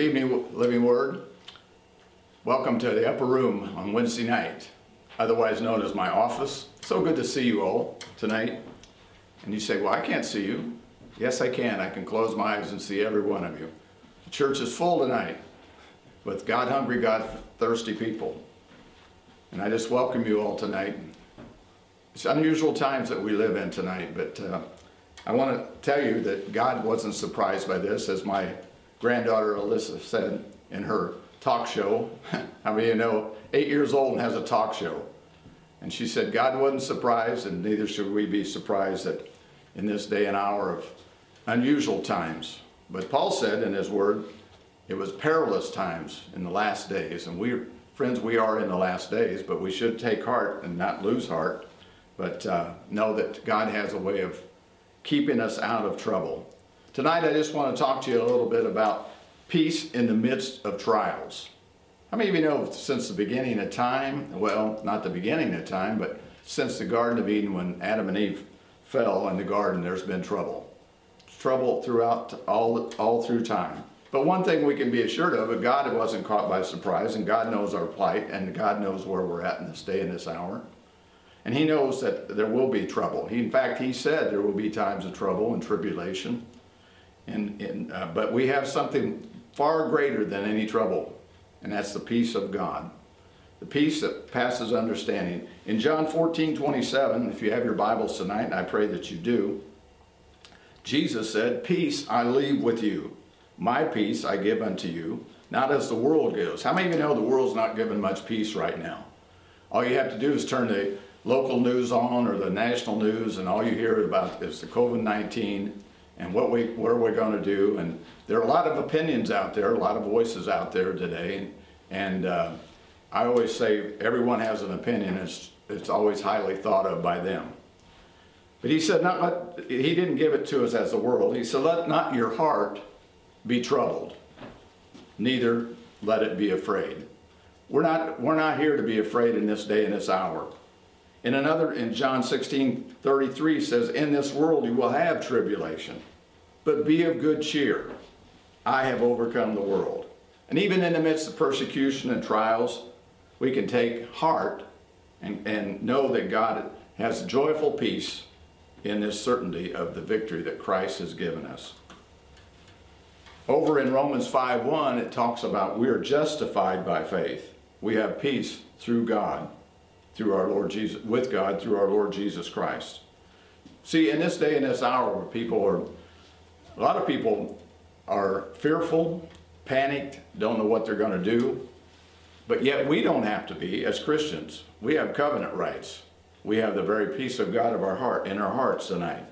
evening, Living Word. Welcome to the upper room on Wednesday night, otherwise known as my office. So good to see you all tonight. And you say, Well, I can't see you. Yes, I can. I can close my eyes and see every one of you. The church is full tonight with God hungry, God thirsty people. And I just welcome you all tonight. It's unusual times that we live in tonight, but uh, I want to tell you that God wasn't surprised by this, as my granddaughter Alyssa said in her talk show. How many of you know, eight years old and has a talk show? And she said, God wasn't surprised, and neither should we be surprised that in this day and hour of unusual times. But Paul said in his word, it was perilous times in the last days. And we, friends, we are in the last days, but we should take heart and not lose heart, but uh, know that God has a way of keeping us out of trouble. Tonight, I just want to talk to you a little bit about peace in the midst of trials. How many of you know since the beginning of time, well, not the beginning of time, but since the Garden of Eden when Adam and Eve fell in the garden, there's been trouble. Trouble throughout all, all through time. But one thing we can be assured of, God wasn't caught by surprise, and God knows our plight, and God knows where we're at in this day and this hour. And He knows that there will be trouble. He, in fact, He said there will be times of trouble and tribulation. And, and uh, but we have something far greater than any trouble, and that's the peace of God. The peace that passes understanding. In John 14, 27, if you have your Bibles tonight, and I pray that you do, Jesus said, Peace I leave with you. My peace I give unto you, not as the world gives. How many of you know the world's not giving much peace right now? All you have to do is turn the local news on or the national news, and all you hear about is the COVID 19 and what we what are we going to do. And there are a lot of opinions out there, a lot of voices out there today, and uh, I always say everyone has an opinion. It's it's always highly thought of by them. But he said, not let, he didn't give it to us as the world. He said, let not your heart be troubled, neither let it be afraid. We're not, we're not here to be afraid in this day and this hour. In another, in John 16 33 says, In this world you will have tribulation, but be of good cheer. I have overcome the world. And even in the midst of persecution and trials, we can take heart and, and know that God has joyful peace in this certainty of the victory that Christ has given us. Over in Romans 5:1 it talks about we are justified by faith. We have peace through God, through our Lord Jesus with God through our Lord Jesus Christ. See, in this day and this hour where people are a lot of people are fearful, panicked, don't know what they're going to do. But yet we don't have to be as Christians. We have covenant rights. We have the very peace of God of our heart in our hearts tonight.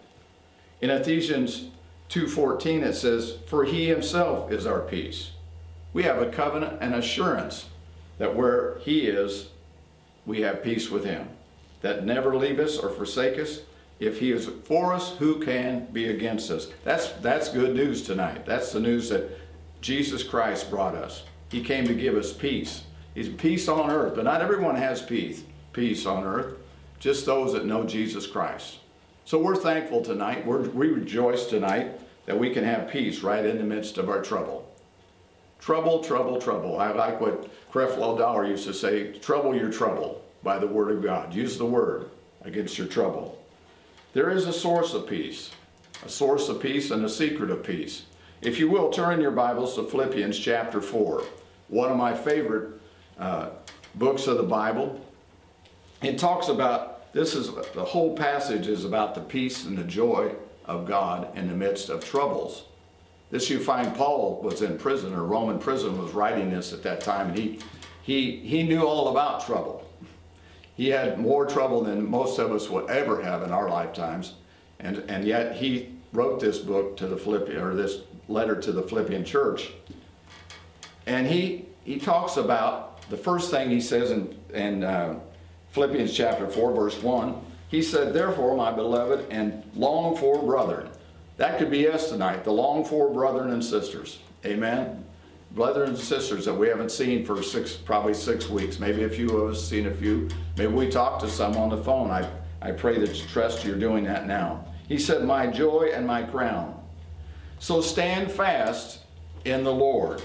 In Ephesians 2:14 it says, "For he himself is our peace." We have a covenant and assurance that where he is, we have peace with him. That never leave us or forsake us. If he is for us, who can be against us? That's that's good news tonight. That's the news that Jesus Christ brought us. He came to give us peace. He's peace on earth, but not everyone has peace, peace on earth. Just those that know Jesus Christ. So we're thankful tonight. We're, we rejoice tonight that we can have peace right in the midst of our trouble. Trouble, trouble, trouble. I like what Creflo Dollar used to say trouble your trouble by the Word of God. Use the Word against your trouble. There is a source of peace, a source of peace and a secret of peace. If you will, turn your Bibles to Philippians chapter 4, one of my favorite uh, books of the Bible. It talks about this is the whole passage is about the peace and the joy of God in the midst of troubles. This you find Paul was in prison, or Roman prison was writing this at that time, and he he he knew all about trouble. He had more trouble than most of us would ever have in our lifetimes, and and yet he wrote this book to the Philippian or this letter to the Philippian church, and he he talks about the first thing he says in in uh, Philippians chapter four verse one. He said, "Therefore, my beloved and longed for brethren." That could be us tonight, the longed for brethren and sisters. Amen. Brothers and sisters that we haven't seen for six, probably six weeks. Maybe a few of us seen a few. Maybe we talked to some on the phone. I, I pray that you trust you're doing that now. He said, My joy and my crown. So stand fast in the Lord.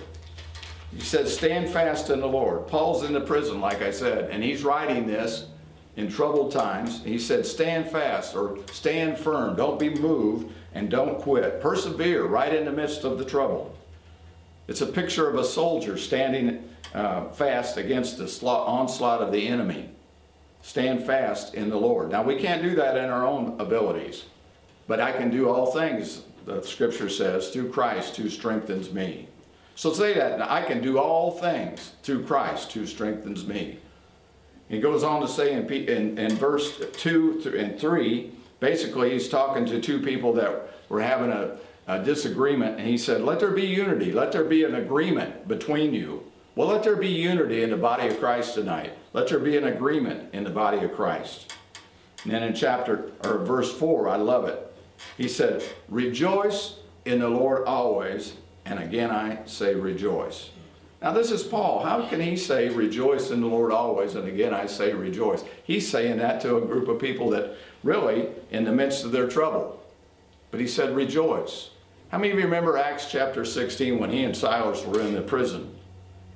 He said, Stand fast in the Lord. Paul's in the prison, like I said, and he's writing this in troubled times. He said, Stand fast or stand firm. Don't be moved and don't quit. Persevere right in the midst of the trouble. It's a picture of a soldier standing uh, fast against the onslaught of the enemy. Stand fast in the Lord. Now, we can't do that in our own abilities, but I can do all things, the scripture says, through Christ who strengthens me. So say that. I can do all things through Christ who strengthens me. He goes on to say in, in, in verse 2 and 3, basically, he's talking to two people that were having a, a disagreement, and he said, Let there be unity, let there be an agreement between you. Well, let there be unity in the body of Christ tonight. Let there be an agreement in the body of Christ. And then in chapter or verse 4, I love it. He said, Rejoice in the Lord always. And again, I say rejoice. Now, this is Paul. How can he say rejoice in the Lord always? And again, I say rejoice. He's saying that to a group of people that really in the midst of their trouble. But he said rejoice. How many of you remember Acts chapter 16 when he and Silas were in the prison?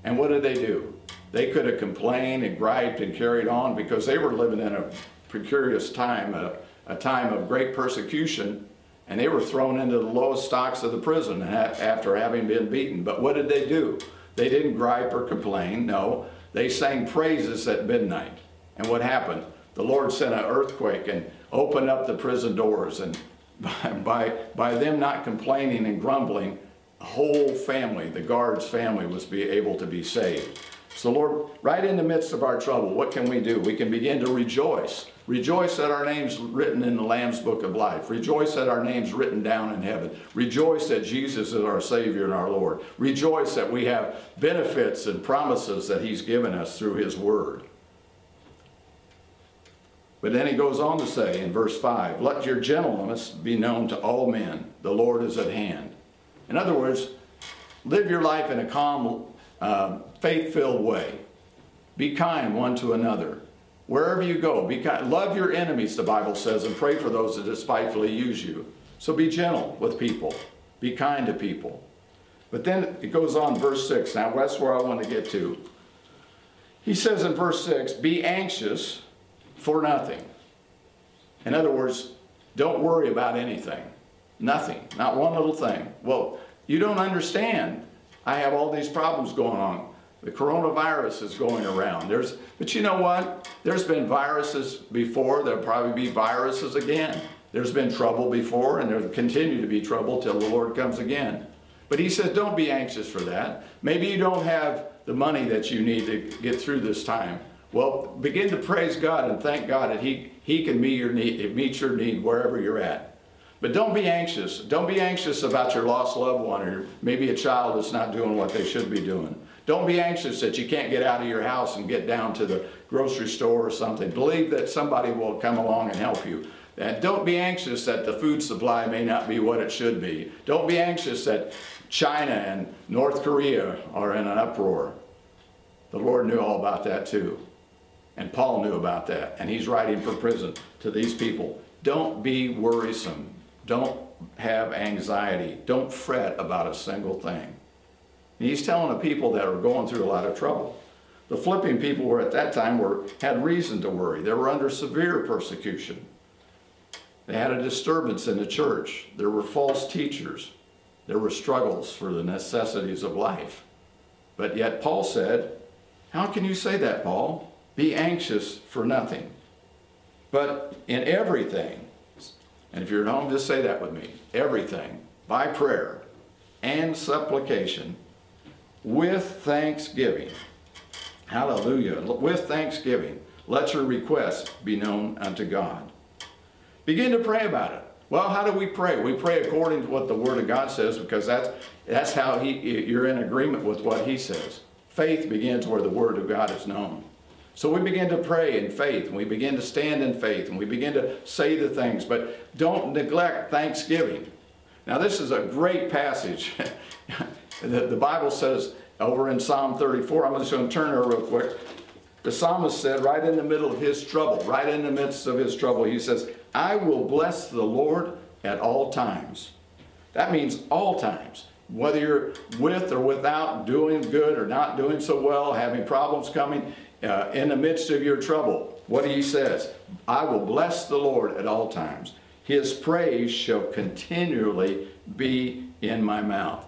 And what did they do? They could have complained and griped and carried on because they were living in a precarious time, a, a time of great persecution and they were thrown into the lowest stocks of the prison after having been beaten. But what did they do? They didn't gripe or complain. No, they sang praises at midnight. And what happened? The Lord sent an earthquake and opened up the prison doors. And by, by, them not complaining and grumbling, the whole family, the guard's family, was be able to be saved. So, Lord, right in the midst of our trouble, what can we do? We can begin to rejoice. Rejoice that our name's written in the Lamb's Book of Life. Rejoice that our name's written down in heaven. Rejoice that Jesus is our Savior and our Lord. Rejoice that we have benefits and promises that He's given us through His Word. But then he goes on to say in verse 5 Let your gentleness be known to all men. The Lord is at hand. In other words, live your life in a calm, uh, faith filled way. Be kind one to another. Wherever you go, be kind. Love your enemies, the Bible says, and pray for those that despitefully use you. So be gentle with people. Be kind to people. But then it goes on, verse 6. Now, that's where I want to get to. He says in verse 6 Be anxious for nothing. In other words, don't worry about anything. Nothing. Not one little thing. Well, you don't understand. I have all these problems going on. The coronavirus is going around. There's, but you know what? There's been viruses before. There'll probably be viruses again. There's been trouble before, and there'll continue to be trouble till the Lord comes again. But he says, don't be anxious for that. Maybe you don't have the money that you need to get through this time. Well, begin to praise God and thank God that He, he can meet your need, meet your need wherever you're at. But don't be anxious. Don't be anxious about your lost loved one or maybe a child that's not doing what they should be doing. Don't be anxious that you can't get out of your house and get down to the grocery store or something. Believe that somebody will come along and help you. And don't be anxious that the food supply may not be what it should be. Don't be anxious that China and North Korea are in an uproar. The Lord knew all about that too. And Paul knew about that. And he's writing from prison to these people. Don't be worrisome. Don't have anxiety. Don't fret about a single thing. And he's telling the people that are going through a lot of trouble. The Philippian people were at that time were had reason to worry. They were under severe persecution. They had a disturbance in the church. There were false teachers. There were struggles for the necessities of life. But yet Paul said, How can you say that, Paul? Be anxious for nothing. But in everything, and if you're at home, just say that with me. Everything, by prayer and supplication, with thanksgiving. Hallelujah. With thanksgiving, let your requests be known unto God. Begin to pray about it. Well, how do we pray? We pray according to what the Word of God says because that's, that's how he, you're in agreement with what He says. Faith begins where the Word of God is known. So we begin to pray in faith, and we begin to stand in faith, and we begin to say the things, but don't neglect thanksgiving. Now, this is a great passage. the, the, Bible says over in Psalm 34, I'm just going to turn there real quick. The psalmist said, right in the middle of his trouble, right in the midst of his trouble, he says, I will bless the Lord at all times. That means all times. whether you're with or without, doing good or not doing so well, having problems coming, uh, in the midst of your trouble, what he says, I will bless the Lord at all times. His praise shall continually be in my mouth.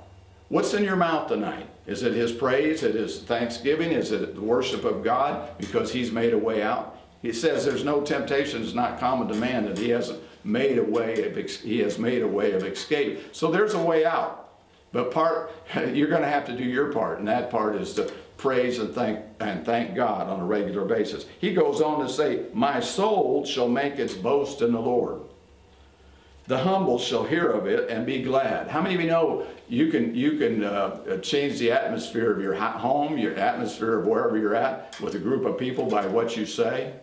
What's in your mouth tonight? Is it his praise? Is it his thanksgiving? Is it the worship of God because he's made a way out? He says there's no temptation is not common to man that he hasn't made a way of he has made a way of escape. So there's a way out. But part you're going to have to do your part, and that part is to praise and thank and thank God on a regular basis. He goes on to say, "My soul shall make its boast in the Lord." The humble shall hear of it and be glad. How many of you know you can you can uh, change the atmosphere of your home, your atmosphere of wherever you're at, with a group of people by what you say?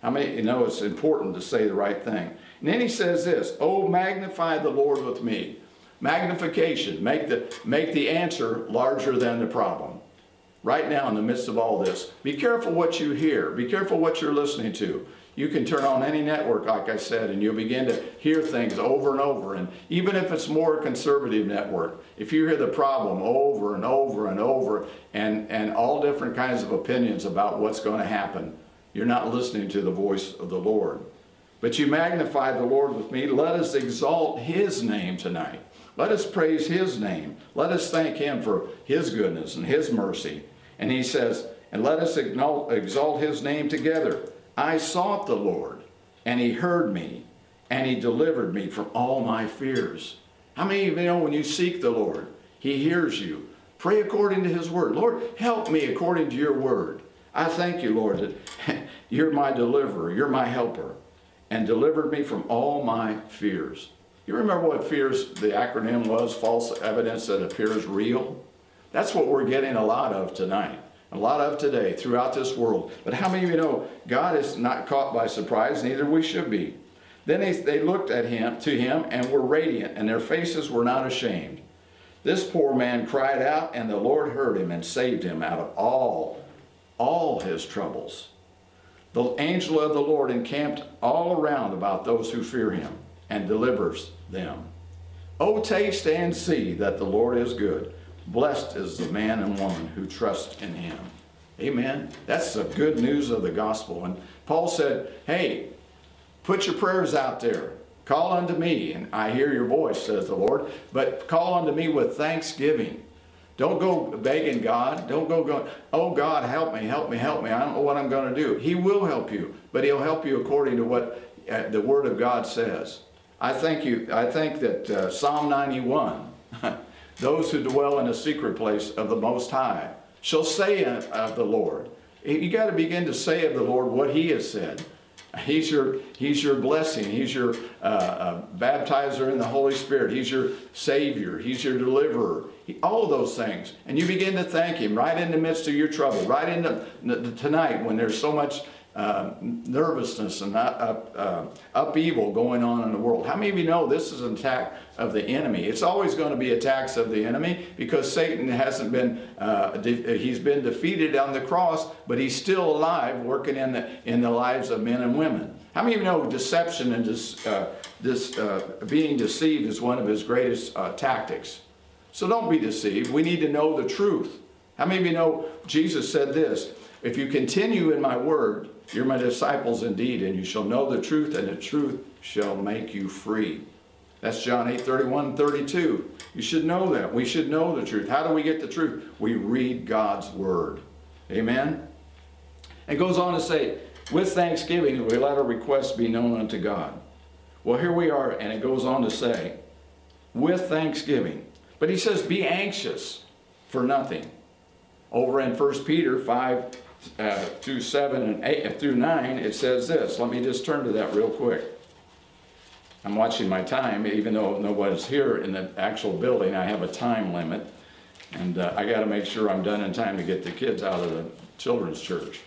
How many you know it's important to say the right thing? And then he says this: "Oh, magnify the Lord with me." Magnification, make the make the answer larger than the problem right now in the midst of all this. Be careful what you hear. Be careful what you're listening to. You can turn on any network, like I said, and you'll begin to hear things over and over. And even if it's more conservative network, if you hear the problem over and over and over and, and all different kinds of opinions about what's going to happen, you're not listening to the voice of the Lord. But you magnify the Lord with me. Let us exalt his name tonight. Let us praise his name. Let us thank him for his goodness and his mercy. And he says, and let us exalt his name together. I sought the Lord, and he heard me, and he delivered me from all my fears. How many of you know when you seek the Lord, he hears you? Pray according to his word. Lord, help me according to your word. I thank you, Lord, that you're my deliverer, you're my helper, and delivered me from all my fears. You remember what fears the acronym was? False evidence that appears real? That's what we're getting a lot of tonight a lot of today throughout this world. But how many of you know God is not caught by surprise, neither we should be. Then they, they looked at him to him and were radiant, and their faces were not ashamed. This poor man cried out, and the Lord heard him and saved him out of all, all his troubles. The angel of the Lord encamped all around about those who fear him and delivers them. Oh, taste and see that the Lord is good. Blessed is the man and woman who trust in him. Amen. That's the good news of the gospel. And Paul said, Hey, put your prayers out there. Call unto me, and I hear your voice, says the Lord. But call unto me with thanksgiving. Don't go begging God. Don't go going, oh God, help me, help me, help me. I don't know what I'm going to do. He will help you, but He'll help you according to what uh, the Word of God says. I thank you. I think that uh, Psalm 91 Those who dwell in a secret place of the Most High shall say of the Lord. You got to begin to say of the Lord what He has said. He's your, he's your blessing. He's your uh, uh, baptizer in the Holy Spirit. He's your Savior. He's your deliverer. He, all those things. And you begin to thank Him right in the midst of your trouble, right in the, the tonight when there's so much uh, nervousness and up, uh, upheaval going on in the world. How many of you know this is an attack of the enemy? It's always going to be attacks of the enemy because Satan hasn't been, uh, de- he's been defeated on the cross, but he's still alive working in the, in the lives of men and women. How many of you know deception and this, uh, this uh, being deceived is one of his greatest uh, tactics? So don't be deceived. We need to know the truth. How many of you know Jesus said this? If you continue in my word, you're my disciples indeed, and you shall know the truth, and the truth shall make you free. That's John 8 31 32. You should know that. We should know the truth. How do we get the truth? We read God's word. Amen? It goes on to say, with thanksgiving, we let our requests be known unto God. Well, here we are, and it goes on to say, with thanksgiving. But he says, be anxious for nothing. Over in 1 Peter 5 uh, through 7 and 8 uh, through 9, it says this. Let me just turn to that real quick. I'm watching my time, even though nobody's here in the actual building. I have a time limit, and uh, I got to make sure I'm done in time to get the kids out of the children's church.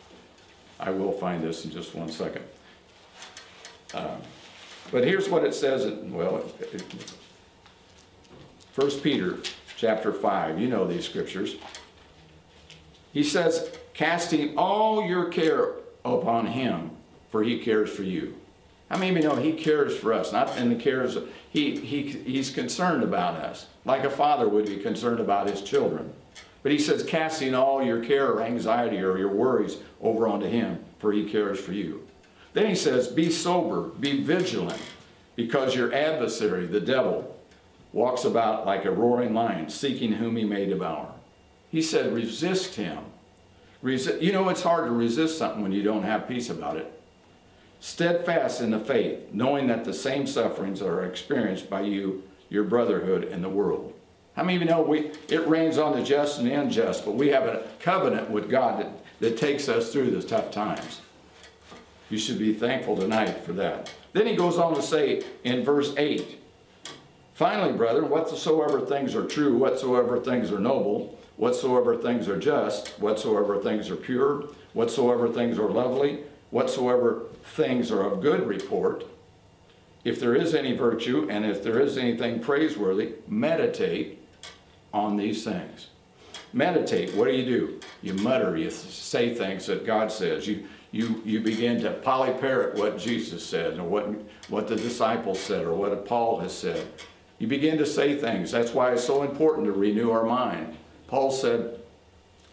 I will find this in just one second. Uh, but here's what it says. In, well, First Peter chapter 5. You know these scriptures. He says, casting all your care upon him, for he cares for you. I mean, you know, he cares for us, not in the cares, he, he, he's concerned about us, like a father would be concerned about his children. But he says, casting all your care or anxiety or your worries over onto him, for he cares for you. Then he says, be sober, be vigilant, because your adversary, the devil, walks about like a roaring lion, seeking whom he may devour. He said, resist him. Resi- you know, it's hard to resist something when you don't have peace about it. Steadfast in the faith, knowing that the same sufferings are experienced by you, your brotherhood, in the world. How many of you know we, it rains on the just and the unjust, but we have a covenant with God that, that takes us through the tough times. You should be thankful tonight for that. Then he goes on to say in verse 8 Finally, brethren, whatsoever things are true, whatsoever things are noble, whatsoever things are just, whatsoever things are pure, whatsoever things are lovely, whatsoever things are of good report, if there is any virtue and if there is anything praiseworthy, meditate on these things. Meditate, what do you do? You mutter, you say things that God says. You, you, you begin to polyparrot what Jesus said or what, what the disciples said or what Paul has said. You begin to say things. That's why it's so important to renew our mind. Paul said,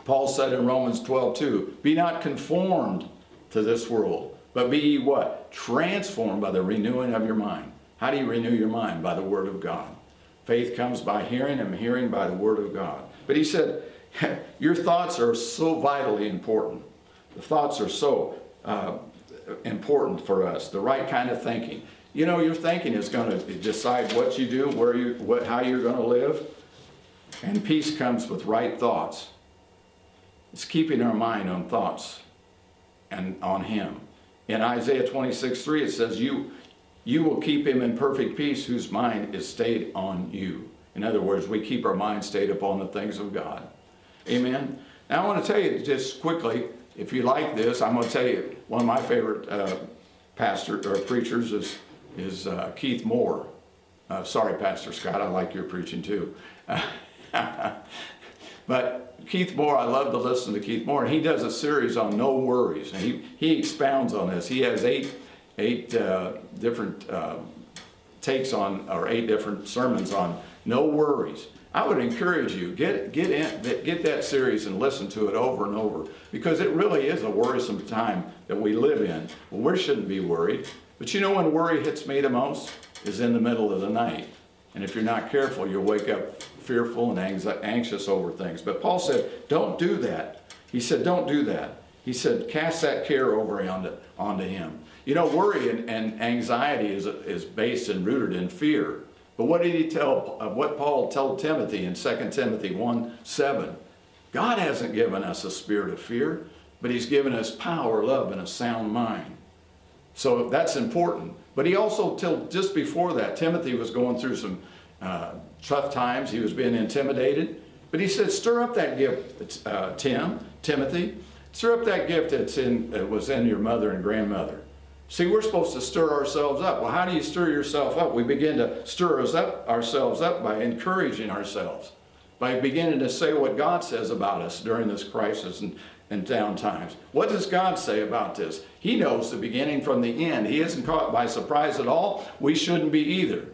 Paul said in Romans 12, 2, be not conformed to this world, but be ye what? Transformed by the renewing of your mind. How do you renew your mind? By the Word of God. Faith comes by hearing, and hearing by the Word of God. But he said, Your thoughts are so vitally important. The thoughts are so uh, important for us, the right kind of thinking. You know, your thinking is going to decide what you do, where you, what, how you're going to live. And peace comes with right thoughts. It's keeping our mind on thoughts and on Him. In Isaiah 26 3, it says, You, you will keep him in perfect peace whose mind is stayed on you. In other words, we keep our mind stayed upon the things of God. Amen. Now, I want to tell you just quickly, if you like this, I'm going to tell you one of my favorite uh, pastor or preachers is, is uh, Keith Moore. Uh, sorry, Pastor Scott, I like your preaching too. but Keith Moore, I love to listen to Keith Moore, and he does a series on no worries, and he, he expounds on this. He has eight eight uh, different uh, takes on, or eight different sermons on no worries. I would encourage you get get in get that series and listen to it over and over because it really is a worrisome time that we live in. Well, we shouldn't be worried, but you know when worry hits me the most is in the middle of the night, and if you're not careful, you'll wake up fearful and anxious over things. But Paul said, "Don't do that." He said, "Don't do that." He said, "Cast that care over onto, onto him." You know, worry and, and anxiety is, is based and rooted in fear. But what did he tell, uh, what Paul told Timothy in 2 Timothy 1 7? God hasn't given us a spirit of fear, but he's given us power, love, and a sound mind. So that's important. But he also, till just before that, Timothy was going through some uh, tough times. He was being intimidated. But he said, stir up that gift, uh, Tim, Timothy. Stir up that gift that's in, that was in your mother and grandmother. See, we're supposed to stir ourselves up. Well, how do you stir yourself up? We begin to stir us up, ourselves up by encouraging ourselves, by beginning to say what God says about us during this crisis and, and down times. What does God say about this? He knows the beginning from the end. He isn't caught by surprise at all. We shouldn't be either.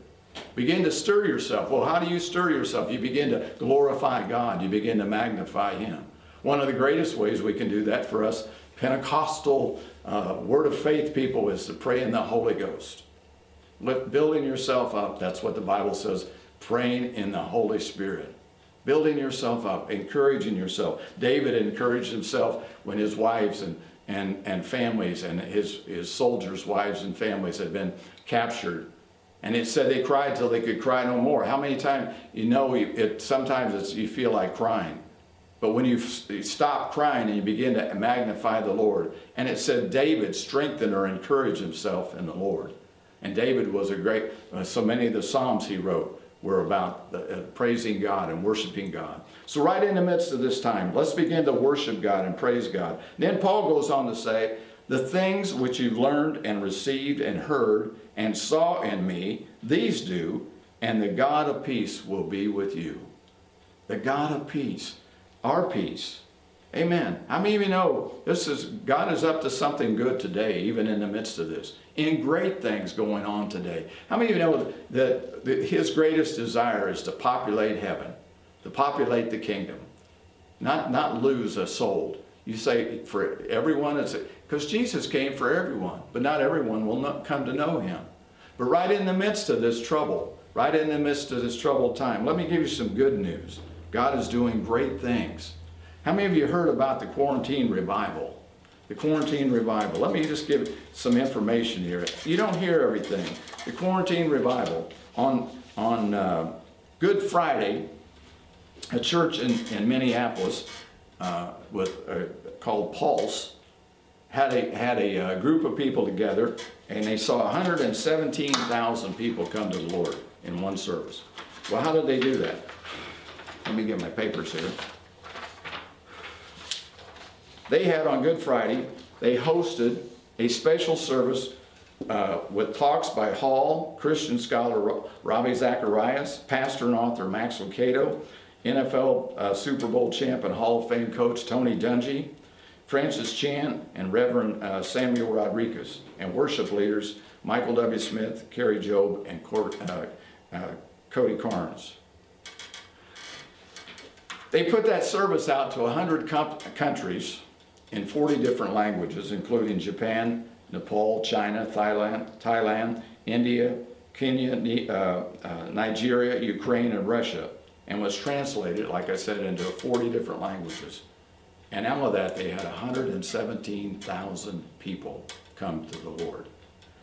Begin to stir yourself. Well, how do you stir yourself? You begin to glorify God, you begin to magnify Him. One of the greatest ways we can do that for us Pentecostal uh, word of faith people is to pray in the Holy Ghost. With building yourself up, that's what the Bible says, praying in the Holy Spirit. Building yourself up, encouraging yourself. David encouraged himself when his wives and, and, and families and his, his soldiers' wives and families had been captured. And it said they cried till they could cry no more. How many times, you know, it, sometimes you feel like crying. But when you stop crying and you begin to magnify the Lord, and it said David strengthened or encouraged himself in the Lord. And David was a great, uh, so many of the Psalms he wrote were about uh, praising God and worshiping God. So, right in the midst of this time, let's begin to worship God and praise God. then Paul goes on to say, The things which you've learned and received and heard and saw in me, these do, and the God of peace will be with you. The God of peace our peace Amen. How many of you know this is God is up to something good today, even in the midst of this? In great things going on today. How many of you know that, His greatest desire is to populate heaven, to populate the kingdom, not not lose a soul? You say for everyone, it's because Jesus came for everyone, but not everyone will not come to know Him. But right in the midst of this trouble, right in the midst of this troubled time, let me give you some good news. God is doing great things. How many of you heard about the quarantine revival? The quarantine revival. Let me just give some information here. You don't hear everything. The quarantine revival on on uh, Good Friday, a church in, in Minneapolis uh, with uh, called Pulse had a had a uh, group of people together, and they saw 117,000 people come to the Lord in one service. Well, how did they do that? Let me get my papers here. They had on Good Friday, they hosted a special service uh, with talks by Hall, Christian scholar Ravi Zacharias, pastor and author Max Lucado, NFL uh, Super Bowl champ and Hall of Fame coach Tony Dungy, Francis Chan, and Reverend uh, Samuel Rodriguez, and worship leaders Michael W. Smith, Kari Jobe, and uh, uh, Cody Carnes. They put that service out to 100 countries in 40 different languages, including Japan, Nepal, China, Thailand, Thailand India, Kenya, uh, uh, Nigeria, Ukraine, and Russia, and was translated, like I said, into 40 different languages. And out of that, they had 117,000 people come to the Lord.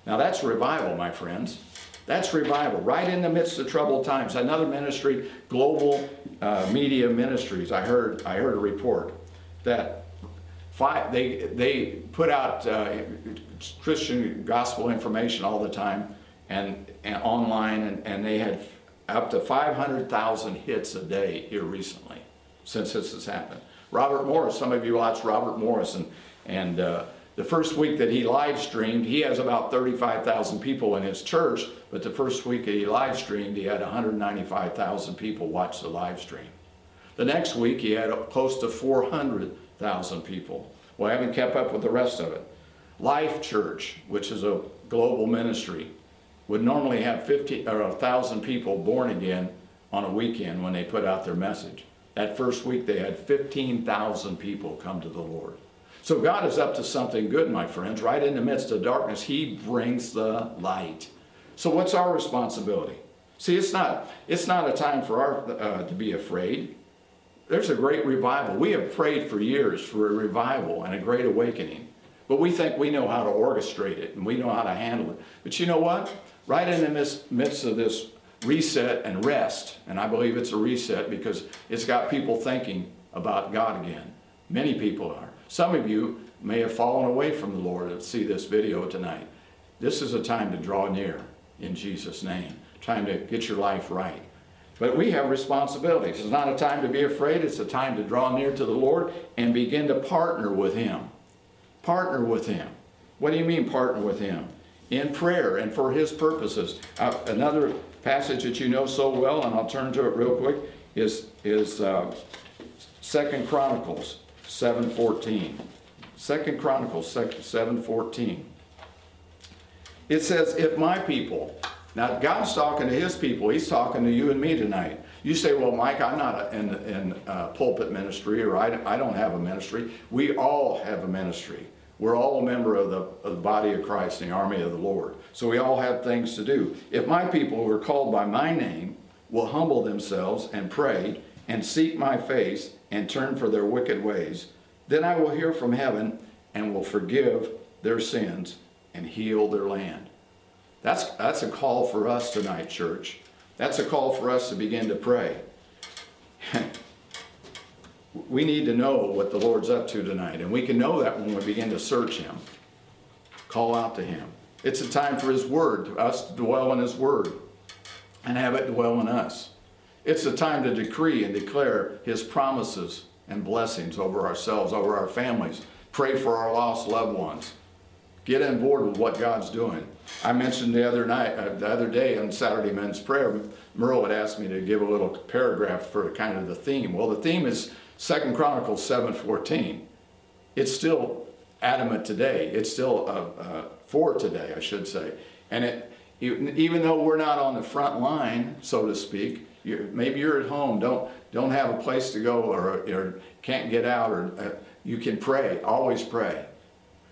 Now that's revival, my friends. That's revival, right in the midst of troubled times. Another ministry, Global uh, Media Ministries. I heard, I heard a report that five, they, they put out uh, Christian gospel information all the time and, and online, and, and they had up to 500,000 hits a day here recently since this has happened. Robert Morris, some of you watch Robert Morris, and, and uh, the first week that he live streamed, he has about 35,000 people in his church, but the first week that he live streamed, he had 195,000 people watch the live stream. The next week, he had close to 400 thousand people. Well, I haven't kept up with the rest of it. Life Church, which is a global ministry, would normally have 50 or 1,000 people born again on a weekend when they put out their message. That first week, they had 15,000 people come to the Lord. So God is up to something good, my friends. Right in the midst of darkness, He brings the light. So what's our responsibility? See, it's not it's not a time for our uh, to be afraid there's a great revival. We have prayed for years for a revival and a great awakening. But we think we know how to orchestrate it and we know how to handle it. But you know what? Right in the midst of this reset and rest, and I believe it's a reset because it's got people thinking about God again. Many people are. Some of you may have fallen away from the Lord to see this video tonight. This is a time to draw near in Jesus' name, time to get your life right. But we have responsibilities. It's not a time to be afraid, it's a time to draw near to the Lord and begin to partner with Him. Partner with Him. What do you mean, partner with Him? In prayer and for His purposes. Uh, another passage that you know so well, and I'll turn to it real quick, is, is uh, 2 Chronicles 7.14. 2 Chronicles 7.14. It says, If my people now, God's talking to his people. He's talking to you and me tonight. You say, well, Mike, I'm not in, in uh, pulpit ministry or I, I don't have a ministry. We all have a ministry. We're all a member of the, of the body of Christ, the army of the Lord. So we all have things to do. If my people who are called by my name will humble themselves and pray and seek my face and turn for their wicked ways, then I will hear from heaven and will forgive their sins and heal their land. That's, that's a call for us tonight, church. That's a call for us to begin to pray. we need to know what the Lord's up to tonight, and we can know that when we begin to search Him, call out to Him. It's a time for His Word, us to dwell in His Word, and have it dwell in us. It's a time to decree and declare His promises and blessings over ourselves, over our families. Pray for our lost loved ones. Get on board with what God's doing. I mentioned the other night, uh, the other day on Saturday Men's Prayer, Merle had asked me to give a little paragraph for kind of the theme. Well, the theme is Second Chronicles 7:14. It's still adamant today. It's still uh, uh, for today, I should say. And it, even though we're not on the front line, so to speak, you're, maybe you're at home, don't don't have a place to go, or, or can't get out, or uh, you can pray. Always pray.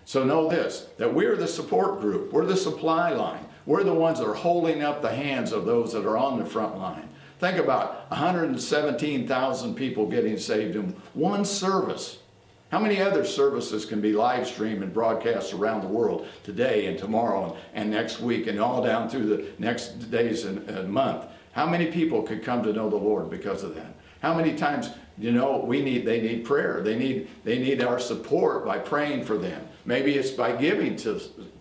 So know this: that we're the support group. We're the supply line. We're the ones that are holding up the hands of those that are on the front line. Think about 117,000 people getting saved in one service. How many other services can be live streamed and broadcast around the world today and tomorrow and next week and all down through the next days and, and month? How many people could come to know the Lord because of that? How many times, you know, we need they need prayer. They need they need our support by praying for them. Maybe it's by giving to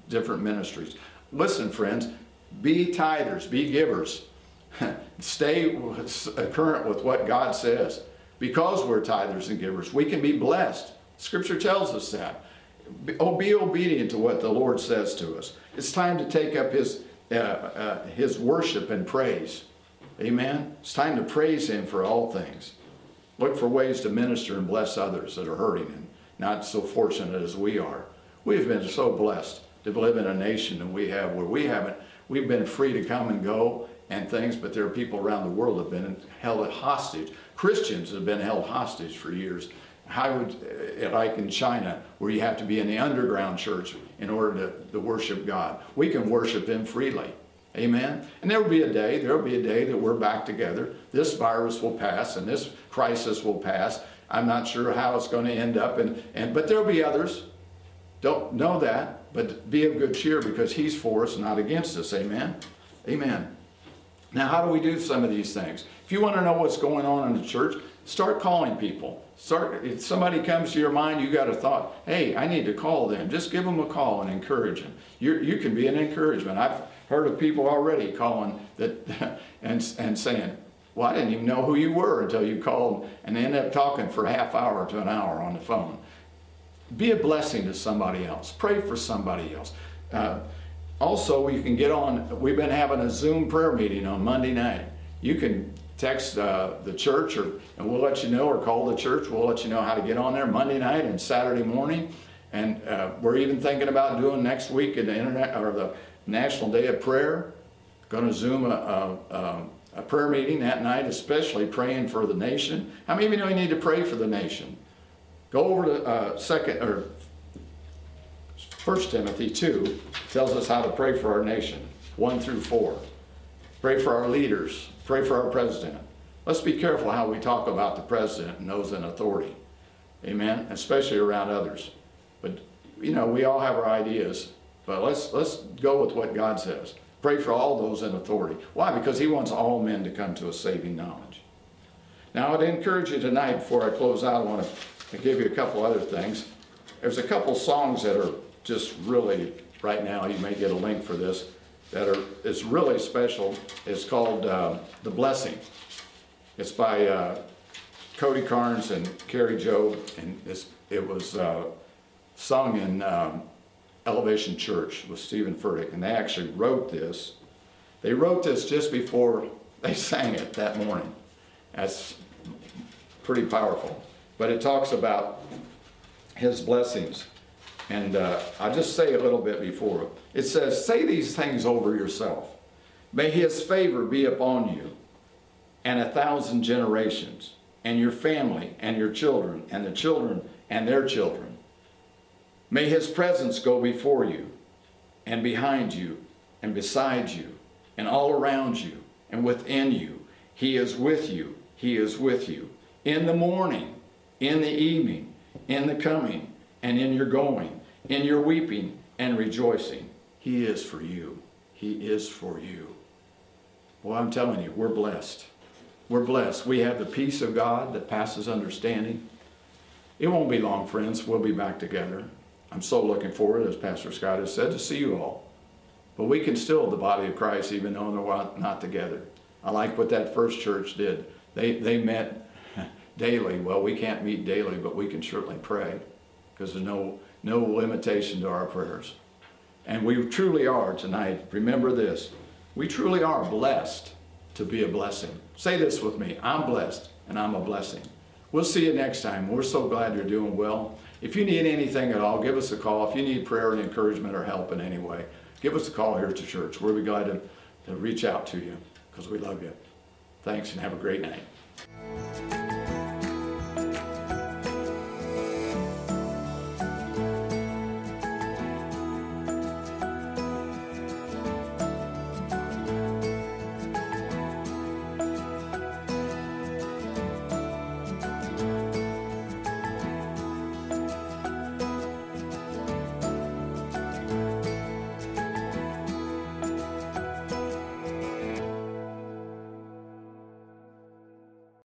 different ministries. Listen, friends, be tithers, be givers. Stay current with what God says. Because we're tithers and givers, we can be blessed. Scripture tells us that. Be, oh, be obedient to what the Lord says to us. It's time to take up His, uh, uh, his worship and praise. Amen? It's time to praise Him for all things. Look for ways to minister and bless others that are hurting and not so fortunate as we are. We've been so blessed to live in a nation that we have where we haven't, we've been free to come and go and things, but there are people around the world that have been held hostage. Christians have been held hostage for years. How would, uh, like in China, where you have to be in the underground church in order to, to worship God? We can worship Him freely. Amen. And there will be a day, there will be a day that we're back together. This virus will pass and this crisis will pass. I'm not sure how it's going to end up, and, and but there'll be others. Don't know that, but be of good cheer because He's for us, not against us. Amen. Amen. Now, how do we do some of these things? If you want to know what's going on in the church, start calling people. Start if somebody comes to your mind, you got a thought, hey, I need to call them. Just give them a call and encourage them. You you can be an encouragement. I've heard of people already calling that and and saying, well, I didn't even know who you were until you called, and end up talking for a half hour to an hour on the phone. Be a blessing to somebody else. Pray for somebody else. Uh, also, you can get on, we've been having a Zoom prayer meeting on Monday night. You can text uh, the church or, and we'll let you know, or call the church. We'll let you know how to get on there Monday night and Saturday morning. And uh, we're even thinking about doing next week in the internet or the National Day of Prayer. Going to Zoom a, a, a, prayer meeting that night, especially praying for the nation. How many of you know you need to pray for the nation? Go over to uh, second or 1 Timothy 2 tells us how to pray for our nation, 1 through 4. Pray for our leaders, pray for our president. Let's be careful how we talk about the president and those in authority. Amen? Especially around others. But, you know, we all have our ideas, but let's, let's go with what God says. Pray for all those in authority. Why? Because He wants all men to come to a saving knowledge. Now, I'd encourage you tonight, before I close out, I want to give you a couple other things. There's a couple songs that are just really, right now, you may get a link for this, that are, is really special. It's called uh, The Blessing. It's by uh, Cody Carnes and Kari Jobe, and it was uh, sung in um, Elevation Church with Steven Furtick, and they actually wrote this. They wrote this just before they sang it that morning. That's pretty powerful. But it talks about his blessings. And uh, I'll just say a little bit before. It says, Say these things over yourself. May his favor be upon you and a thousand generations, and your family, and your children, and the children, and their children. May his presence go before you, and behind you, and beside you, and all around you, and within you. He is with you. He is with you. In the morning, in the evening, in the coming and in your going, in your weeping and rejoicing. He is for you. He is for you. Well, I'm telling you, we're blessed. We're blessed. We have the peace of God that passes understanding. It won't be long, friends. We'll be back together. I'm so looking forward, as Pastor Scott has said, to see you all. But we can still the body of Christ even though they're not together. I like what that first church did. They, they met daily. Well, we can't meet daily, but we can certainly pray because there's no, no limitation to our prayers. And we truly are tonight, remember this, we truly are blessed to be a blessing. Say this with me I'm blessed and I'm a blessing. We'll see you next time. We're so glad you're doing well. If you need anything at all, give us a call. If you need prayer and encouragement or help in any way, give us a call here at the church. We'll be glad to, to reach out to you because we love you. Thanks and have a great night.